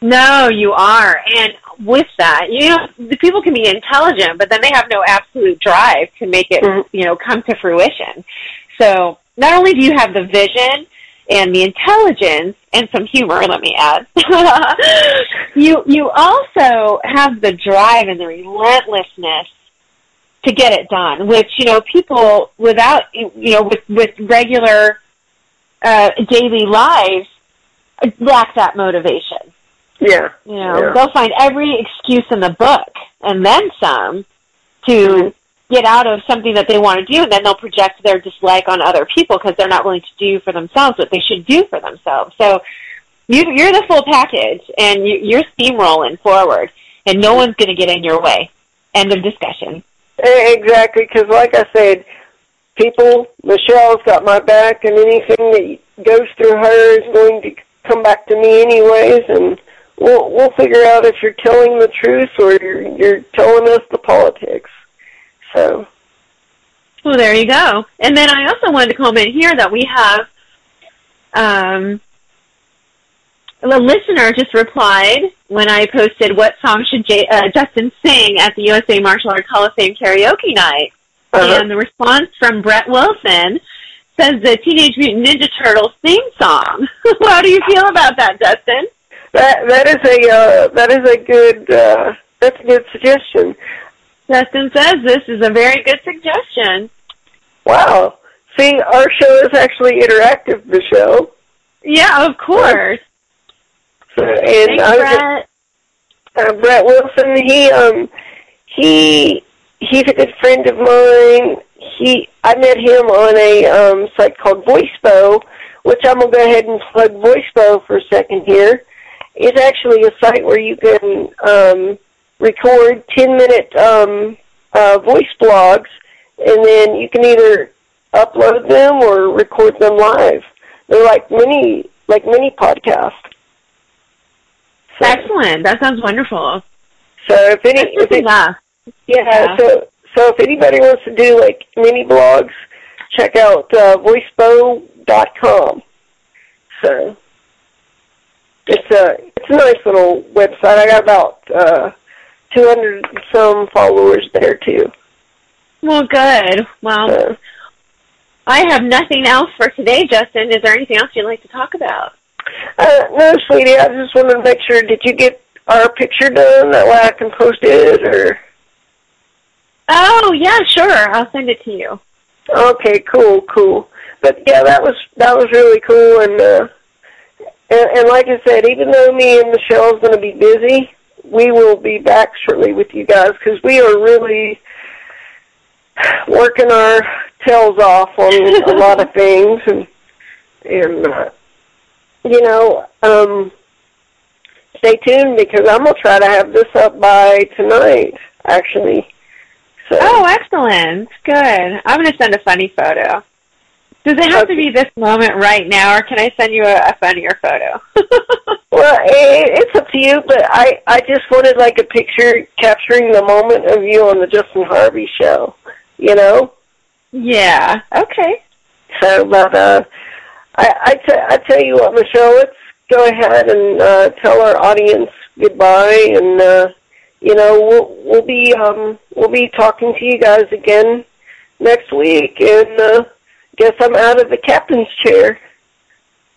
No, you are. And with that, you know, the people can be intelligent, but then they have no absolute drive to make it, you know, come to fruition. So not only do you have the vision and the intelligence and some humor, let me add, [LAUGHS] you you also have the drive and the relentlessness to get it done, which, you know, people without, you know, with, with regular uh, daily lives lack that motivation. Yeah. You know, Yeah. they'll find every excuse in the book and then some to mm-hmm. get out of something that they want to do, and then they'll project their dislike on other people because they're not willing to do for themselves what they should do for themselves. So you, you're the full package, and you, you're steamrolling forward, and no one's going to get in your way. End of discussion. Exactly, because like I said, people, Michelle's got my back, and anything that goes through her is going to come back to me anyways, and we'll we'll figure out if you're telling the truth or you're you're telling us the politics. So Well, there you go. And then I also wanted to comment here that we have um, a listener just replied when I posted what song should J- uh, Justin sing at the USA Martial Arts Hall of Fame karaoke night, Uh-huh. and the response from Brett Wilson says the Teenage Mutant Ninja Turtles theme song. [LAUGHS] How do you feel about that, Justin? That that is a uh, that is a good uh, that's a good suggestion. Justin says this is a very good suggestion. Wow. See, our show is actually interactive. The show. Yeah, of course. So, and Thanks, I Brett. uh, Brett Wilson. He um he he's a good friend of mine. He I met him on a um site called VoiceBo, which I'm gonna go ahead and plug VoiceBo for a second here. It's actually a site where you can um record ten minute um uh voice blogs and then you can either upload them or record them live. They're like mini like mini podcasts. Excellent. That sounds wonderful. So if any, if it, yeah, Yeah. So so if anybody wants to do like mini blogs, check out uh, voicebo.com. So it's a it's a nice little website. I got about uh, 200 some followers there too. Well, good. Well, I have nothing else for today, Justin. Is there anything else you'd like to talk about? Uh, no, sweetie, I just wanted to make sure. Did you get our picture done? That way I can post it, or Oh, yeah, sure. I'll send it to you. Okay, cool, cool. But yeah, that was that was really cool, and uh, and, and like I said, even though me and Michelle's going to be busy, we will be back shortly with you guys because we are really working our tails off on a [LAUGHS] lot of things, and and uh, you know, um, stay tuned because I'm gonna try to have this up by tonight. Actually. So. Oh, excellent! Good. I'm gonna send a funny photo. Does it have to be this moment right now, or can I send you a, a funnier photo? [LAUGHS] well, it, it's up to you, but I I just wanted like a picture capturing the moment of you on the Justin Harvey show. You know? Yeah. Okay. So, but uh, I I, t- I tell you what, Michelle, let's go ahead and uh, tell our audience goodbye, and uh, you know we'll we'll be um we'll be talking to you guys again next week, and. uh guess I'm out of the captain's chair.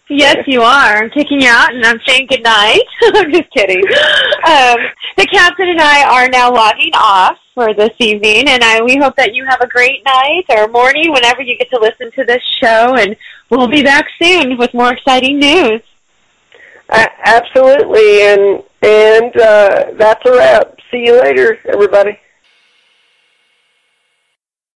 Yes, you are. I'm kicking you out, and I'm saying good night. [LAUGHS] I'm just kidding. Um, the captain and I are now logging off for this evening, and I, we hope that you have a great night or morning whenever you get to listen to this show, and we'll be back soon with more exciting news. Uh, absolutely, and and uh, that's a wrap. See you later, everybody.